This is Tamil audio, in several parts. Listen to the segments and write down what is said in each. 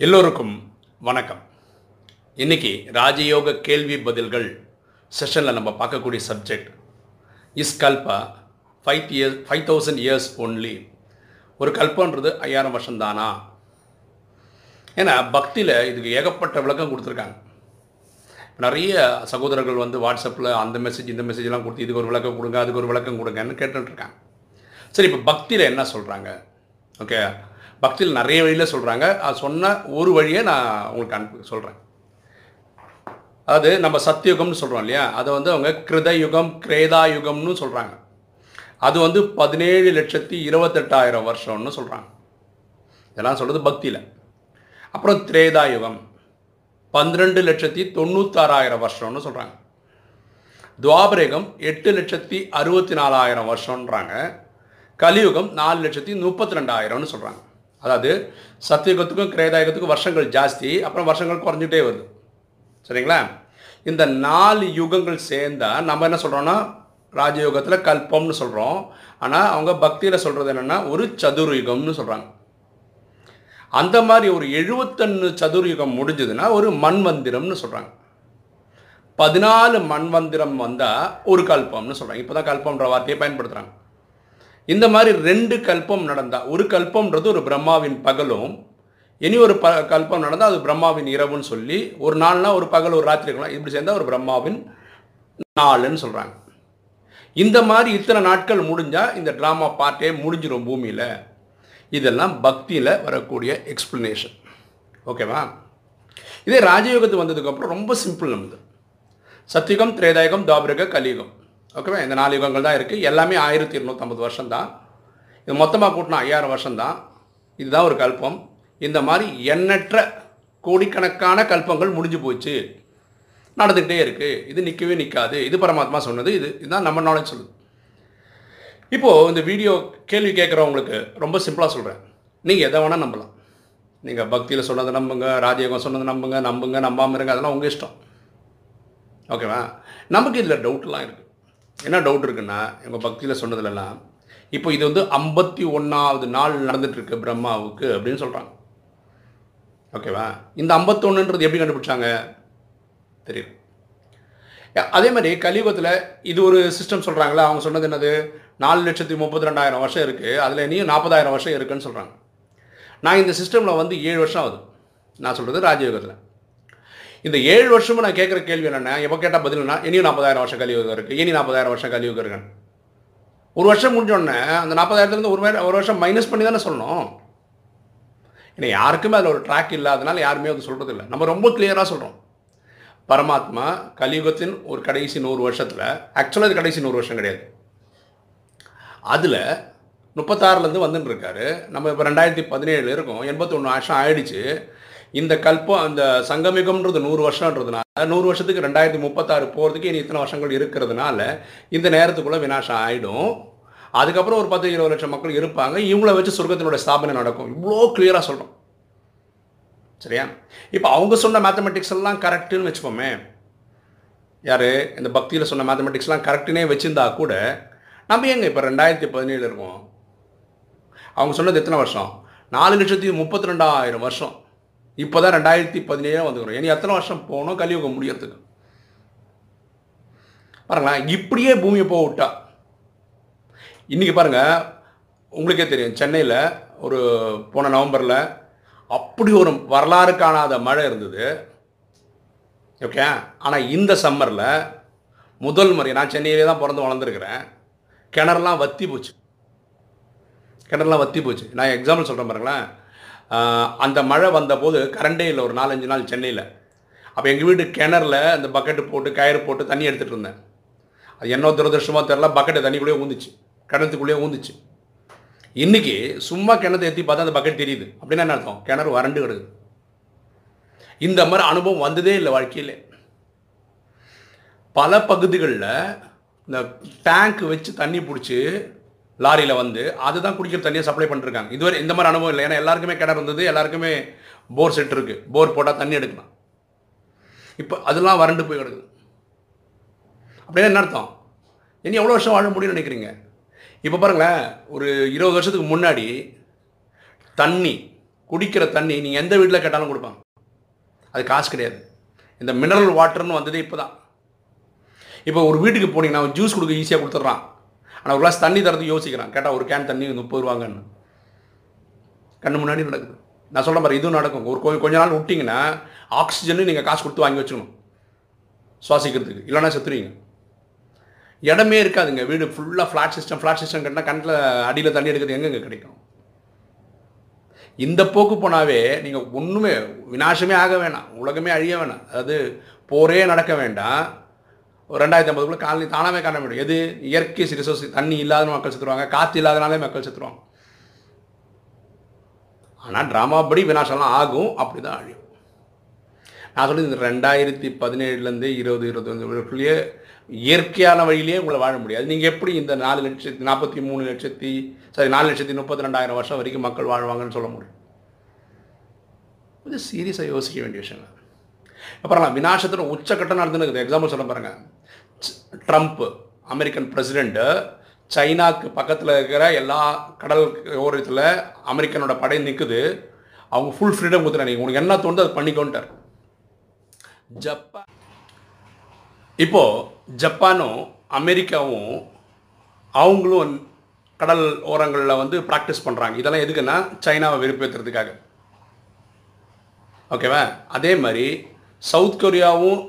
எல்லோருக்கும் வணக்கம். இன்னைக்கு ராஜயோக கேள்வி பதில்கள் செஷனில் நம்ம பார்க்கக்கூடிய subject is Kalpa. Five years five thousand years only ஒரு கல்பன்றது ஐயாயிரம் வருஷம் தானா ஏன்னா பக்தியில் இதுக்கு ஏகப்பட்ட விளக்கம் கொடுத்துருக்காங்க. நிறைய சகோதரர்கள் வந்து வாட்ஸ்அப்பில் அந்த மெசேஜ் இந்த மெசேஜ்லாம் கொடுத்து இதுக்கு ஒரு விளக்கம் கொடுங்க அதுக்கு ஒரு விளக்கம் கொடுங்கன்னு கேட்டுட்ருக்காங்க சரி இப்போ பக்தியில் என்ன சொல்கிறாங்க ஓகே பக்தியில் நிறைய வழியில் சொல்கிறாங்க அது சொன்ன ஒரு வழியை நான் உங்களுக்கு அனுப்பி சொல்கிறேன் அதாவது நம்ம சத்தியுகம்னு சொல்கிறோம் இல்லையா? அதை வந்து அவங்க கிருதயுகம் கிரேதா யுகம்னு சொல்கிறாங்க அது வந்து பதினேழு லட்சத்தி இருபத்தெட்டாயிரம் வருஷம்னு சொல்கிறாங்க இதெல்லாம் சொல்கிறது பக்தியில். அப்புறம் திரேதா யுகம் பன்னிரெண்டு லட்சத்தி தொண்ணூத்தாறாயிரம் வருஷம்னு சொல்கிறாங்க துவாபரேகம் எட்டு லட்சத்தி அறுபத்தி நாலாயிரம் வருஷம்ன்றாங்க. கலியுகம் நாலு லட்சத்தி முப்பத்தி ரெண்டாயிரம்னு சொல்கிறாங்க அதாவது சத்தியுகத்துக்கும் கிரேதாயுகத்துக்கும் வருஷங்கள் ஜாஸ்தி அப்புறம் வருஷங்கள் குறைஞ்சிட்டே வருது. சரிங்களா? இந்த நாலு யுகங்கள் சேர்ந்தால் நம்ம என்ன சொல்கிறோன்னா ராஜயோகத்தில் கல்பம்னு சொல்கிறோம் ஆனால் அவங்க பக்தியில் சொல்கிறது என்னென்னா ஒரு சதுர்யுகம்னு சொல்கிறாங்க அந்த மாதிரி ஒரு எழுபத்தொன்று சதுர்யுகம் முடிஞ்சதுன்னா ஒரு மண்வந்திரம்னு சொல்கிறாங்க பதினாலு மண்வந்திரம் வந்தால் ஒரு கல்பம்னு சொல்கிறாங்க இப்போ தான் கல்பம்ன்ற வார்த்தையை பயன்படுத்துகிறாங்க இந்த மாதிரி ரெண்டு கல்பம் நடந்தால் ஒரு கல்பம்ன்றது ஒரு பிரம்மாவின் பகலும் இனி ஒரு ப கல்பம் நடந்தால் அது பிரம்மாவின் இரவுன்னு சொல்லி ஒரு நாள்னா ஒரு பகல் ஒரு ராத்திரி இருக்கலாம். இப்படி சேர்ந்தால் ஒரு பிரம்மாவின் நாளுன்னு சொல்கிறாங்க இந்த மாதிரி இத்தனை நாட்கள் முடிஞ்சால் இந்த ட்ராமா பார்ட்டே முடிஞ்சிடும் பூமியில். இதெல்லாம் பக்தியில் வரக்கூடிய எக்ஸ்பிளனேஷன் ஓகேவா? இதே ராஜயோகத்துக்கு வந்ததுக்கப்புறம் ரொம்ப சிம்பிள் நம்மது சத்தியுகம் திரேதாயகம் தாபிரக கலியுகம். ஓகேவா? இந்த நாலு யுகங்கள் தான் இருக்குது எல்லாமே ஆயிரத்தி இருநூற்றம்பது வருஷம் தான் இது மொத்தமாக கூட்டினா ஐயாயிரம் வருஷம் தான் இதுதான் ஒரு கல்பம். இந்த மாதிரி எண்ணற்ற கோடிக்கணக்கான கல்பங்கள் முடிஞ்சு போச்சு. நடந்துக்கிட்டே இருக்குது இது நிற்கவே நிற்காது இது பரமாத்மா சொன்னது. இது இதுதான் நம்ம நாலேஜ் சொல்லுது. இப்போது இந்த வீடியோ கேள்வி கேட்குறவங்களுக்கு ரொம்ப சிம்பிளாக சொல்கிறேன் நீங்கள் எதை வேணால் நம்பலாம். நீங்கள் பக்தியில் சொன்னதை நம்புங்க ராஜயோகம் சொன்னதை நம்புங்க நம்புங்க நம்பாமல் இருங்க. அதெல்லாம் உங்கள் இஷ்டம். ஓகேவா? நமக்கு இதில் டவுட்லாம் இருக்குது என்ன டவுட் இருக்குன்னா எங்கள் பக்தியில் சொன்னதுலலாம் இப்போ இது வந்து ஐம்பத்தி ஒன்றாவது நாள் நடந்துட்டுருக்கு பிரம்மாவுக்கு அப்படின்னு சொல்கிறாங்க ஓகேவா? இந்த ஐம்பத்தொன்னுன்றது எப்படி கண்டுபிடிச்சாங்க? தெரியும் அதே மாதிரி கலியுகத்தில் இது ஒரு சிஸ்டம் சொல்கிறாங்களே அவங்க சொன்னது என்னது? நாலு லட்சத்தி முப்பத்தி ரெண்டாயிரம் வருஷம் இருக்குது அதில் இனியும் நாற்பதாயிரம் வருஷம் இருக்குன்னு சொல்கிறாங்க நான் இந்த சிஸ்டமில் வந்து ஏழு வருஷம் ஆகுது. நான் சொல்கிறது ராஜயோகத்தில். இந்த ஏழு வருஷமும் நான் கேட்குற கேள்வி என்னென்ன எப்போ கேட்டால் பதில்னா இனியும் நாற்பதாயிரம் வருஷம் கலியுகம் இருக்குது இனி நாற்பதாயிரம் வருஷம் கலியுகம் இருக்குன்னு ஒரு வருஷம் முடிஞ்சோடனே அந்த நாற்பதாயிரத்துலேருந்து ஒரு ஒரு வருஷம் மைனஸ் பண்ணி தானே சொல்லணும். ஏன்னா யாருக்குமே அதில் ஒரு ட்ராக் இல்லாதனால யாருமே அது சொல்கிறது இல்லை நம்ம ரொம்ப கிளியராக சொல்கிறோம் பரமாத்மா கலியுகத்தின் ஒரு கடைசி நூறு வருஷத்தில் ஆக்சுவலாக இது கடைசி நூறு வருஷம் கிடையாது. அதில் முப்பத்தாறுலேருந்து வந்துட்டு இருக்காரு நம்ம இப்போ ரெண்டாயிரத்தி பதினேழு இருக்கோம். எண்பத்தொன்று வருஷம் ஆயிடுச்சு. இந்த கல்பம் அந்த சங்கமிகம்ன்றது நூறு வருஷம்ன்றதுனால நூறு வருஷத்துக்கு ரெண்டாயிரத்தி முப்பத்தாறு போகிறதுக்கு இனி இத்தனை வருஷங்கள் இருக்கிறதுனால இந்த நேரத்துக்குள்ளே வினாசம் ஆகிடும் அதுக்கப்புறம் ஒரு பத்து இருபது லட்சம் மக்கள் இருப்பாங்க. இவங்கள வச்சு சொர்க்கத்தினுடைய ஸ்தாபனை நடக்கும். இவ்வளோ கிளியராக சொல்கிறோம் சரியா? இப்போ அவங்க சொன்ன மேத்தமெட்டிக்ஸ் எல்லாம் கரெக்டுன்னு வச்சுப்போமே யார்? இந்த பக்தியில் சொன்ன மேத்தமெட்டிக்ஸ்லாம் கரெக்டுனே வச்சுருந்தா கூட நம்ம எங்கே இப்போ ரெண்டாயிரத்தி பதினேழு இருக்கோம்? அவங்க சொன்னது எத்தனை வருஷம்? நாலு லட்சத்தி முப்பத்தி ரெண்டாயிரம் வருஷம். இப்போ தான் ரெண்டாயிரத்தி பதினேழு வந்துக்கிறோம் இனி எத்தனை வருஷம் போகணும்? கலியுகம் முடியறதுக்கு. பாருங்களேன் இப்படியே பூமியை போக விட்டா. இன்றைக்கி பாருங்கள் உங்களுக்கே தெரியும் சென்னையில் ஒரு போன நவம்பரில் அப்படி ஒரு வரலாறு காணாத மழை இருந்தது. ஓகே? ஆனால் இந்த சம்மரில் முதல் முறை நான் சென்னையிலே தான் பிறந்து வளர்ந்துருக்கிறேன். கிணறுலாம் வத்தி போச்சு. கிணறுலாம் வத்தி போச்சு. நான் எக்ஸாம்பிள் சொல்கிறேன் பாருங்களேன். அந்த மழை வந்தபோது கரண்டே இல்லை ஒரு நாலஞ்சு நாள் சென்னையில். அப்போ எங்கள் வீட்டு கிணறுல அந்த பக்கெட்டு போட்டு கயிறு போட்டு தண்ணி எடுத்துகிட்டு இருந்தேன். அது என்ன துரதிருஷ்டமாக தெரில பக்கெட்டு தண்ணிக்குள்ளேயே ஊந்துச்சு. கிணத்துக்குள்ளேயே ஊந்துச்சு. இன்றைக்கி சும்மா கிணத்தை ஏற்றி பார்த்தா அந்த பக்கெட் தெரியுது. அப்படின்னா என்ன அர்த்தம்? கிணறு வறண்டு கிடக்குது. இந்த மாதிரி அனுபவம் வந்ததே இல்லை வாழ்க்கையில். பல பகுதிகளில் இந்த டேங்க் வச்சு தண்ணி பிடிச்சி லாரியில் வந்து அதுதான் குடிக்கிற தண்ணியை சப்ளை பண்ணிருக்காங்க. இதுவரை இந்த மாதிரி அனுபவம் இல்லை. ஏன்னா எல்லாருக்குமே கிணறு இருந்தது எல்லாருக்குமே போர் செட் இருக்குது போர் போட்டால் தண்ணி எடுக்கலாம். இப்போ அதெல்லாம் வறண்டு போய் கிடக்குது. அப்படின்னா என்ன அர்த்தம்? இனி எவ்வளோ வருஷம் வாழ முடியும்னு நினைக்கிறீங்க? இப்போ பாருங்களேன் ஒரு இருபது வருஷத்துக்கு முன்னாடி தண்ணி குடிக்கிற தண்ணி நீங்கள் எந்த வீட்டில் கேட்டாலும் கொடுப்பாங்க. அது காசு கிடையாது. இந்த மினரல் வாட்டர்னு வந்ததே இப்போ தான் இப்போ ஒரு வீட்டுக்கு போனீங்கன்னா ஜூஸ் கொடுக்க ஈஸியாக கொடுத்துட்றான். ஆனால் ஒரு கிளாஸ் தண்ணி தரது யோசிக்கிறான். கேட்டால் ஒரு கேன் தண்ணி முப்பது ரூபாங்கன்னு. கண்ணு முன்னாடி நடக்குது. நான் சொல்கிற மாதிரி இதுவும் நடக்கும். ஒரு கொஞ்சம் கொஞ்ச நாள் விட்டிங்கன்னா ஆக்சிஜனு நீங்கள் காசு கொடுத்து வாங்கி வச்சுக்கணும். சுவாசிக்கிறதுக்கு. இல்லைன்னா செத்துருவீங்க. இடமே இருக்காதுங்க. வீடு ஃபுல்லாக ஃப்ளாட் சிஸ்டம் ஃப்ளாட் சிஸ்டம் கட்டினா கண்ணில் அடியில் தண்ணி எடுக்கிறது எங்கெங்கே கிடைக்கும்? இந்த போக்கு போனாவே நீங்கள் ஒன்றுமே விநாசமே ஆக வேணாம். உலகமே அழிய வேணாம். அதாவது போரே நடக்க வேண்டாம். ஒரு ரெண்டாயிரத்தி ஐம்பதுக்குள்ள காலனி தானாவே காண முடியும். எது? இயற்கை ரிசோர்ஸ் தண்ணி இல்லாத மக்கள் செத்துருவாங்க. காற்று இல்லாதனாலே மக்கள் செத்துருவாங்க. ஆனால் ட்ராமா படி விநாசம்லாம் ஆகும். அப்படி தான் அழியும். நான் சொல்றது இந்த ரெண்டாயிரத்தி பதினேழுலேருந்து இருபது இருபத்தஞ்சுக்குள்ளேயே இயற்கையான வழியிலேயே உங்களை வாழ முடியாது. நீங்கள் எப்படி இந்த நாலு லட்சத்தி நாற்பத்தி மூணு லட்சத்தி சாரி நாலு லட்சத்தி முப்பத்தி ரெண்டாயிரம் வருஷம் வரைக்கும் மக்கள் வாழ்வாங்கன்னு சொல்ல முடியும். கொஞ்சம் சீரியஸாக யோசிக்க வேண்டிய விஷயம் அப்புறம் நான் விநாசத்தோட உச்சக்கட்டம் நடந்துன்னு இருக்குது. எக்ஸாம்பிள் சொல்ல பாருங்கள் ட்ரம்ப் அமெரிக்கன் பிரசிடெண்ட்டு சைனாவுக்கு பக்கத்தில் இருக்கிற எல்லா கடல் ஓரத்தில் அமெரிக்கனோட படை நிற்குது அவங்க ஃபுல் ஃப்ரீடம் கொடுத்துறாங்க உனக்கு என்ன தோணுது அது பண்ணிக்கோன்ட்டார். ஜப்பான் இப்போ ஜப்பானும் அமெரிக்காவும் அவங்களும் கடல் ஓரங்களில் வந்து ப்ராக்டிஸ் பண்ணுறாங்க இதெல்லாம் எதுக்குன்னா சைனாவை வெறுப்பேற்றுறதுக்காக ஓகேவா அதே மாதிரி சவுத் கொரியாவும்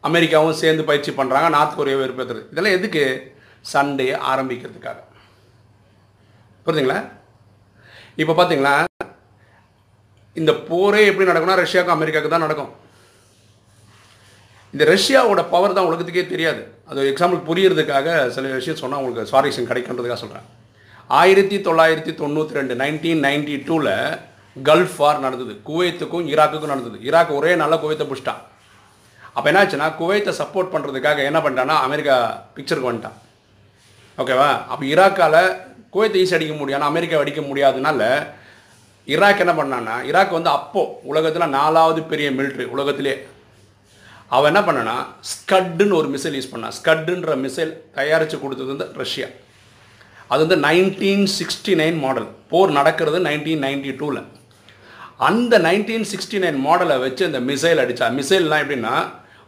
அமெரிக்காவும் சேர்ந்து பயிற்சி பண்ணுறாங்க நார்த் கொரியாவை வெறுப்பேற்றுறது இதெல்லாம் எதுக்கு? சண்டையை ஆரம்பிக்கிறதுக்காக. புரிஞ்சுங்களா? இப்போ பார்த்தீங்களா இந்த போரே எப்படி நடக்கும்னா ரஷ்யாவுக்கும் அமெரிக்காவுக்கு தான் நடக்கும். இந்த ரஷ்யாவோட பவர் தான் உலகத்துக்கே தெரியாது. அது எக்ஸாம்பிள் புரியறதுக்காக சில விஷயம் சொன்னால் உங்களுக்கு சுவாரஸ்யம் கிடைக்கின்றதுக்காக சொல்கிறேன் ஆயிரத்தி தொள்ளாயிரத்தி தொண்ணூற்றி ரெண்டு நைன்டீன் நைன்டி டூவில் கல்ஃப் வார் நடந்தது. குவைத்துக்கும் ஈராக்குக்கும் நடந்தது. ஈராக் ஒரே நாளில் குவைத்தை பிடிச்சிட்டான். அப்போ என்னாச்சுன்னா குவைத்தை சப்போர்ட் பண்ணுறதுக்காக என்ன பண்ணிட்டான்னா அமெரிக்கா பிக்சருக்கு வந்துட்டான். ஓகேவா அப்போ ஈராக்கால் குவைத்தை ஈஸி அடிக்க முடியும் ஆனால் அமெரிக்கா அடிக்க முடியாதனால ஈராக் என்ன பண்ணான்னா ஈராக் வந்து அப்போது உலகத்தில் நாலாவது பெரிய மிலிட்ரி உலகத்திலே. அவன் என்ன பண்ணனா ஸ்கட்டுன்னு ஒரு மிசைல் யூஸ் பண்ணான். ஸ்கட்டுன்ற மிசைல் தயாரித்து கொடுத்தது வந்து ரஷ்யா. அது வந்து நைன்டீன் சிக்ஸ்டி நைன் மாடல் போர் நடக்கிறது நைன்டீன் நைன்டி டூவில் அந்த நைன்டீன் சிக்ஸ்டி நைன் மாடலை வச்சு அந்த மிசைல் அடித்தா மிசைல்லாம் எப்படின்னா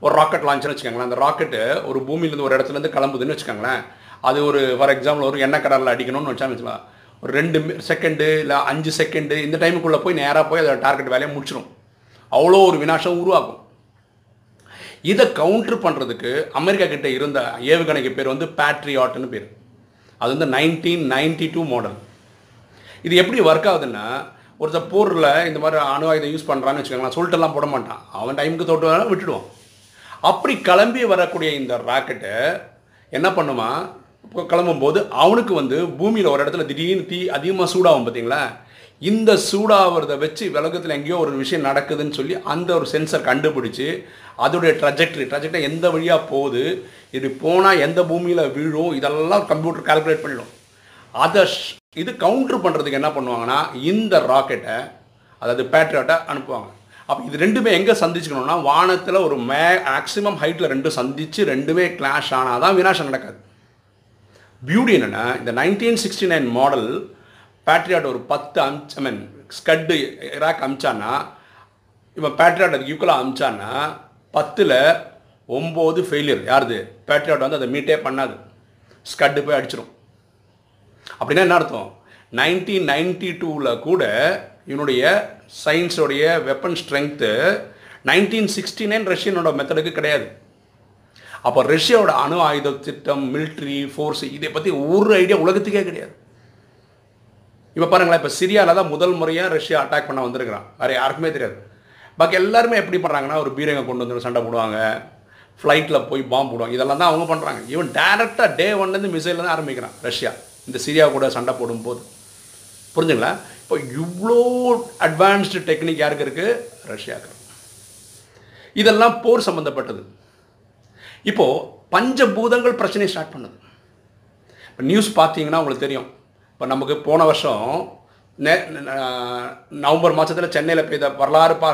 ஒரு ராக்கெட் லான்ச்னு வச்சுக்கோங்களேன். அந்த ராக்கெட்டு ஒரு பூமியிலேருந்து ஒரு இடத்துலேருந்து கிளம்புதுன்னு வச்சுக்கோங்களேன். அது ஒரு ஃபார் எக்ஸாம்பிள் ஒரு எண்ணெய் கடலில் அடிக்கணும்னு வச்சா வச்சுக்கலாம். ஒரு ரெண்டு செகண்டு இல்லை அஞ்சு செகண்டு இந்த டைமுக்குள்ளே போய் நேராக போய் அதை டார்கெட் வேலையை முடிச்சிடும் அவ்வளோ ஒரு வினாசம் உருவாகும். இதை கவுண்டர் பண்ணுறதுக்கு அமெரிக்கா கிட்ட இருந்த ஏவுகணைக்கு பேர் வந்து பேட்ரியாட்னு பேர். அது வந்து நைன்டீன் நைன்டி டூ மாடல் இது எப்படி ஒர்க் ஆகுதுன்னா ஒருத்தர் போரில் இந்த மாதிரி அணு ஆயுதம் யூஸ் பண்ணுறான்னு வச்சுக்கோங்களேன். சொல்லிட்டுலாம் போட மாட்டான். அவன் டைமுக்கு தொட்டு வேணாலும் விட்டுடுவான். அப்படி கிளம்பி வரக்கூடிய இந்த ராக்கெட்டை என்ன பண்ணுமா? கிளம்பும் கிளம்பும்போது அவனுக்கு வந்து பூமியில் ஒரு இடத்துல திடீர்னு தீ அதிகமாக சூடாகும் பார்த்தீங்களா இந்த சூடாகிறத வச்சு விலகத்தில் எங்கேயோ ஒரு விஷயம் நடக்குதுன்னு சொல்லி அந்த ஒரு சென்சர் கண்டுபிடிச்சி அதோடைய ட்ரஜெக்டரி ட்ரஜெக்டரி எந்த வழியாக போகுது? இது போனால் எந்த பூமியில் வீழும்? இதெல்லாம் கம்ப்யூட்டர் கால்குலேட் பண்ணிடும். அதை ஷ்- இது கவுண்டர் பண்ணுறதுக்கு என்ன பண்ணுவாங்கன்னா இந்த ராக்கெட்டை அதாவது பேட்ரியாட்டை அனுப்புவாங்க. அப்போ இது ரெண்டுமே எங்கே சந்திச்சுக்கணும்னா வானத்தில் ஒரு மே மேக்ஸிமம் ஹைட்டில் ரெண்டும் சந்தித்து ரெண்டுமே கிளாஷ் ஆனால் தான் வினாசம் நடக்காது. பியூட்டி என்னென்னா இந்த nineteen sixty nine model patriot ஒரு பத்து அம்ச் ஐ மீன் ஸ்கட்டு இராக் அமிச்சான்னா இவன் பேட்ரியாட் அதுக்கு ஈக்குவலாக அமிச்சான்னா பத்தில் ஒம்பது ஃபெயிலியர் யாருது? பேட்ரியாட் வந்து அதை மீட்டே பண்ணாது. ஸ்கட்டு போய் அடிச்சிடும் அப்படின்னா என்ன அர்த்தம்? நைன்டீன் நைன்டி டூவில் கூட இவனுடைய சயின்ஸோடைய weapon strength nineteen sixty nine ரஷ்யனோட மெத்தடுக்கு கிடையாது. அப்போ ரஷ்யாவோட அணு ஆயுத திட்டம் மிலிட்ரி ஃபோர்ஸ் இதை பற்றி ஒரு ஐடியா உலகத்துக்கே கிடையாது. இப்போ பாருங்களேன் இப்போ சிரியாவில் தான் முதல் முறையாக ரஷ்யா அட்டாக் பண்ண வந்திருக்கிறான். வேறு யாருக்குமே தெரியாது. பாக்கி எல்லாருமே எப்படி பண்ணுறாங்கன்னா ஒரு பீரங்க கொண்டு வந்து சண்டை போடுவாங்க. ஃப்ளைட்டில் போய் பாம்பு போடுவாங்க. இதெல்லாம் தான் அவங்க பண்ணுறாங்க இவன் டேரெக்டாக டே ஒன்லேருந்து மிசைலில் தான் ஆரம்பிக்கிறான் ரஷ்யா. இந்த சிரியா கூட சண்டை போடும்போது. புரிஞ்சுங்களா? இப்போ இவ்வளோ அட்வான்ஸ்டு டெக்னிக் யாருக்கு இருக்குது ரஷ்யாவுக்கு இதெல்லாம் போர் சம்மந்தப்பட்டது இப்போது பஞ்சபூதங்கள் பிரச்சனையை ஸ்டார்ட் பண்ணுது. இப்போ நியூஸ் பார்த்தீங்கன்னா உங்களுக்கு தெரியும். இப்போ நமக்கு போன வருஷம் நெ நவம்பர் மாதத்தில் சென்னையில் பெய்த வரலாறு பா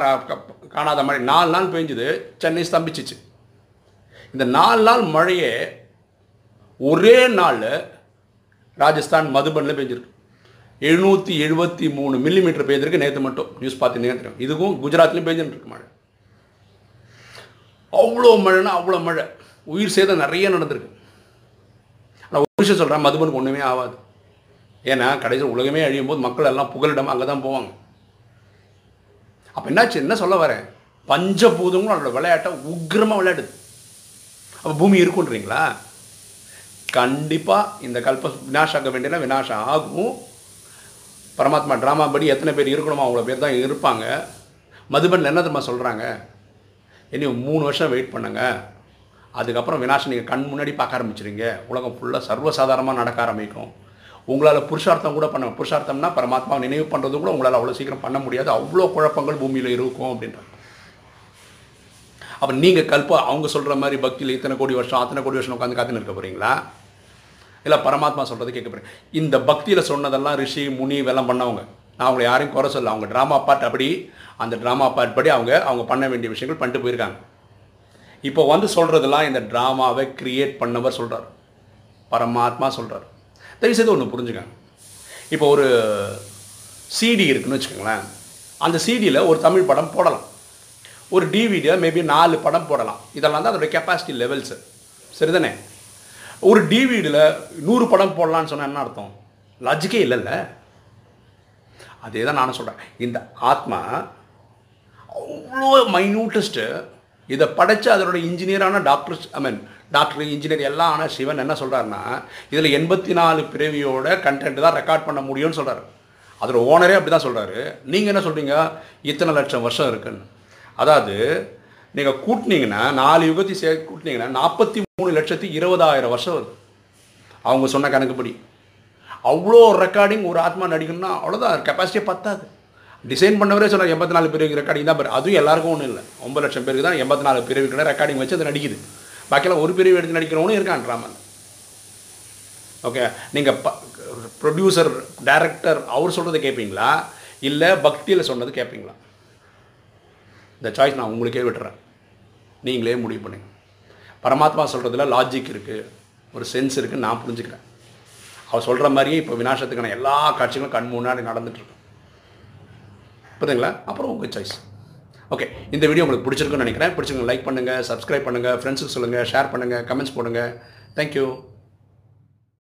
காணாத மழை. நாலு நாள் பெஞ்சுது. சென்னை ஸ்தம்பிச்சிச்சு. இந்த நாலு நாள் மழையே ஒரே நாள் ராஜஸ்தான் மதுபனில் பெஞ்சிருக்கு. எழுநூற்றி எழுபத்தி மூணு மில்லிமீட்டர் பெய்திருக்கு நேற்று மட்டும் நியூஸ் பார்த்தீங்கன்னா தெரியும்? இதுக்கும் குஜராத்லேயும் பெய்ஞ்சுட்டு இருக்கு மழை. அவ்வளோ மழைனா அவ்வளோ மழை. உயிர் சேதம் நிறைய நடந்திருக்கு. ஆனால் ஒரு விஷயம் சொல்கிறேன் மதுபனுக்கு ஒன்றுமே ஆகாது. ஏன்னா கடைசியில் உலகமே அழியும் போது மக்கள் எல்லாம் புகலிடம் அங்கே தான் போவாங்க. அப்போ என்னாச்சு? என்ன சொல்ல வரேன்? பஞ்சபூதங்களும் அதோட விளையாட்டை உக்ரமாக விளையாடுது. அப்போ பூமி இருக்குன்றீங்களா கண்டிப்பாக இந்த கல்ப வினாஷாக்க வேண்டியனா விநாஷம் ஆகும். பரமாத்மா ட்ராமா படி எத்தனை பேர் இருக்கணுமோ அவ்வளோ பேர் தான் இருப்பாங்க. மதுபனில் என்ன தெரியுமா சொல்கிறாங்க இனி மூணு வருஷம் வெயிட் பண்ணுங்க. அதுக்கப்புறம் வினாசம் நீங்கள் கண் முன்னாடி பார்க்க ஆரம்பிச்சிருங்க. உலகம் ஃபுல்லாக சர்வசாதாரணமாக நடக்க ஆரம்பிக்கும். உங்களால் புருஷார்த்தம் கூட பண்ண புருஷார்த்தம்னா பரமாத்மா நினைவு பண்ணுறது கூட உங்களால் அவ்வளோ சீக்கிரம் பண்ண முடியாது. அவ்வளோ குழப்பங்கள் பூமியில் இருக்கும் அப்படின்றாங்க. அப்போ நீங்கள் கல்பா அவங்க சொல்கிற மாதிரி பக்தியில் இத்தனை கோடி வருஷம் அத்தனை கோடி வருஷம் உட்காந்து காத்துன்னு இருக்க போகிறீங்களா இல்லை பரமாத்மா சொல்கிறது கேட்க போகிறேன் இந்த பக்தியில் சொன்னதெல்லாம் ரிஷி முனி இதெல்லாம் பண்ணவங்க. நான் அவங்களை யாரையும் குறை சொல்ல அவங்க ட்ராமா பார்ட் அப்படி அந்த ட்ராமா பார்ட் படி அவங்க அவங்க பண்ண வேண்டிய விஷயங்கள் பண்ணிட்டு போயிருக்காங்க. இப்போ வந்து சொல்கிறதெல்லாம் இந்த ட்ராமாவை கிரியேட் பண்ணவர் சொல்கிறார் பரமாத்மா சொல்கிறார் தயவுசெய்து ஒன்று புரிஞ்சுக்காங்க. இப்போ ஒரு சிடி இருக்குன்னு வச்சுக்கோங்களேன். அந்த சிடியில் ஒரு தமிழ் படம் போடலாம். ஒரு டிவிடியில் மேபி நாலு படம் போடலாம். இதெல்லாம் தான் அதோடய கெப்பாசிட்டி லெவல்ஸு சரிதானே? ஒரு டிவிடியில் நூறு படம் போடலான்னு சொன்னால் என்ன அர்த்தம்? லாஜிக்கே இல்லைல்ல. அதே தான் நானும் சொல்கிறேன் இந்த ஆத்மா அவ்வளோ மைன்யூட்டஸ்ட்டு இதை படைத்து அதோட இன்ஜினியரான doctor I mean doctor engineer எல்லாம் ஆன சிவன் என்ன சொல்கிறாருன்னா இதில் எண்பத்தி நாலு பிறவியோட கண்டென்ட் தான் ரெக்கார்ட் பண்ண முடியும்னு சொல்கிறாரு அதோட ஓனரே அப்படி தான் சொல்கிறாரு நீங்கள் என்ன சொல்கிறீங்க இத்தனை லட்சம் வருஷம் இருக்குன்னு. அதாவது நீங்கள் கூட்டினீங்கன்னா நாலு யுகத்தை சே கூட்டினீங்கன்னா நாற்பத்தி மூணு லட்சத்தி இருபதாயிரம் வருஷம் வருது. அவங்க சொன்ன கணக்குப்படி. அவ்வளோ ரெக்கார்டிங் ஒரு ஆத்மா நடிக்கணும்னா அவ்வளோதான் கெப்பாசிட்டியே பத்தாது. டிசைன் பண்ணவரே சொன்னார் எண்பத்தி நாலு பிரிவுக்கு ரெக்கார்டிங் தான் அதுவும் எல்லாருக்கும் ஒன்றும் இல்லை. ஒன்பது லட்சம் பேருக்கு தான் எண்பத்தி நாலு பிரிவுக்கு ரெக்கார்டிங் வச்சு அது நடிக்குது. பாக்கியெல்லாம் ஒரு பிரிவு எடுத்து நடிக்கிறவனும் இருக்கான் ட்ராமாவில் ஓகே நீங்கள் ப ப்ரொடியூசர் டைரக்டர் அவர் சொல்கிறத கேட்பீங்களா இல்லை பக்தியில் சொன்னது கேட்பீங்களா இந்த சாய்ஸ் நான் உங்களுக்கே விட்டுறேன். நீங்களே முடிவு பண்ணுங்க. பரமாத்மா சொல்கிறதுல லாஜிக் இருக்குது ஒரு சென்ஸ் இருக்குன்னு நான் புரிஞ்சுக்கிறேன். அவர் சொல்கிற மாதிரியே இப்போ விநாசத்துக்கான எல்லா காட்சிகளும் கண் முன்னாடி நடந்துட்டுருக்கு புரியுதுங்களா? அப்புறம் உங்கள் சாய்ஸ் ஓகே இந்த வீடியோ உங்களுக்கு பிடிச்சிருக்குன்னு நினைக்கிறேன். பிடிச்சிருங்க லைக் பண்ணுங்கள் சப்ஸ்கிரைப் பண்ணுங்கள் ஃப்ரெண்ட்ஸுக்கு சொல்லுங்கள் ஷேர் பண்ணுங்கள் கமெண்ட்ஸ் போடுங்க. தேங்க்யூ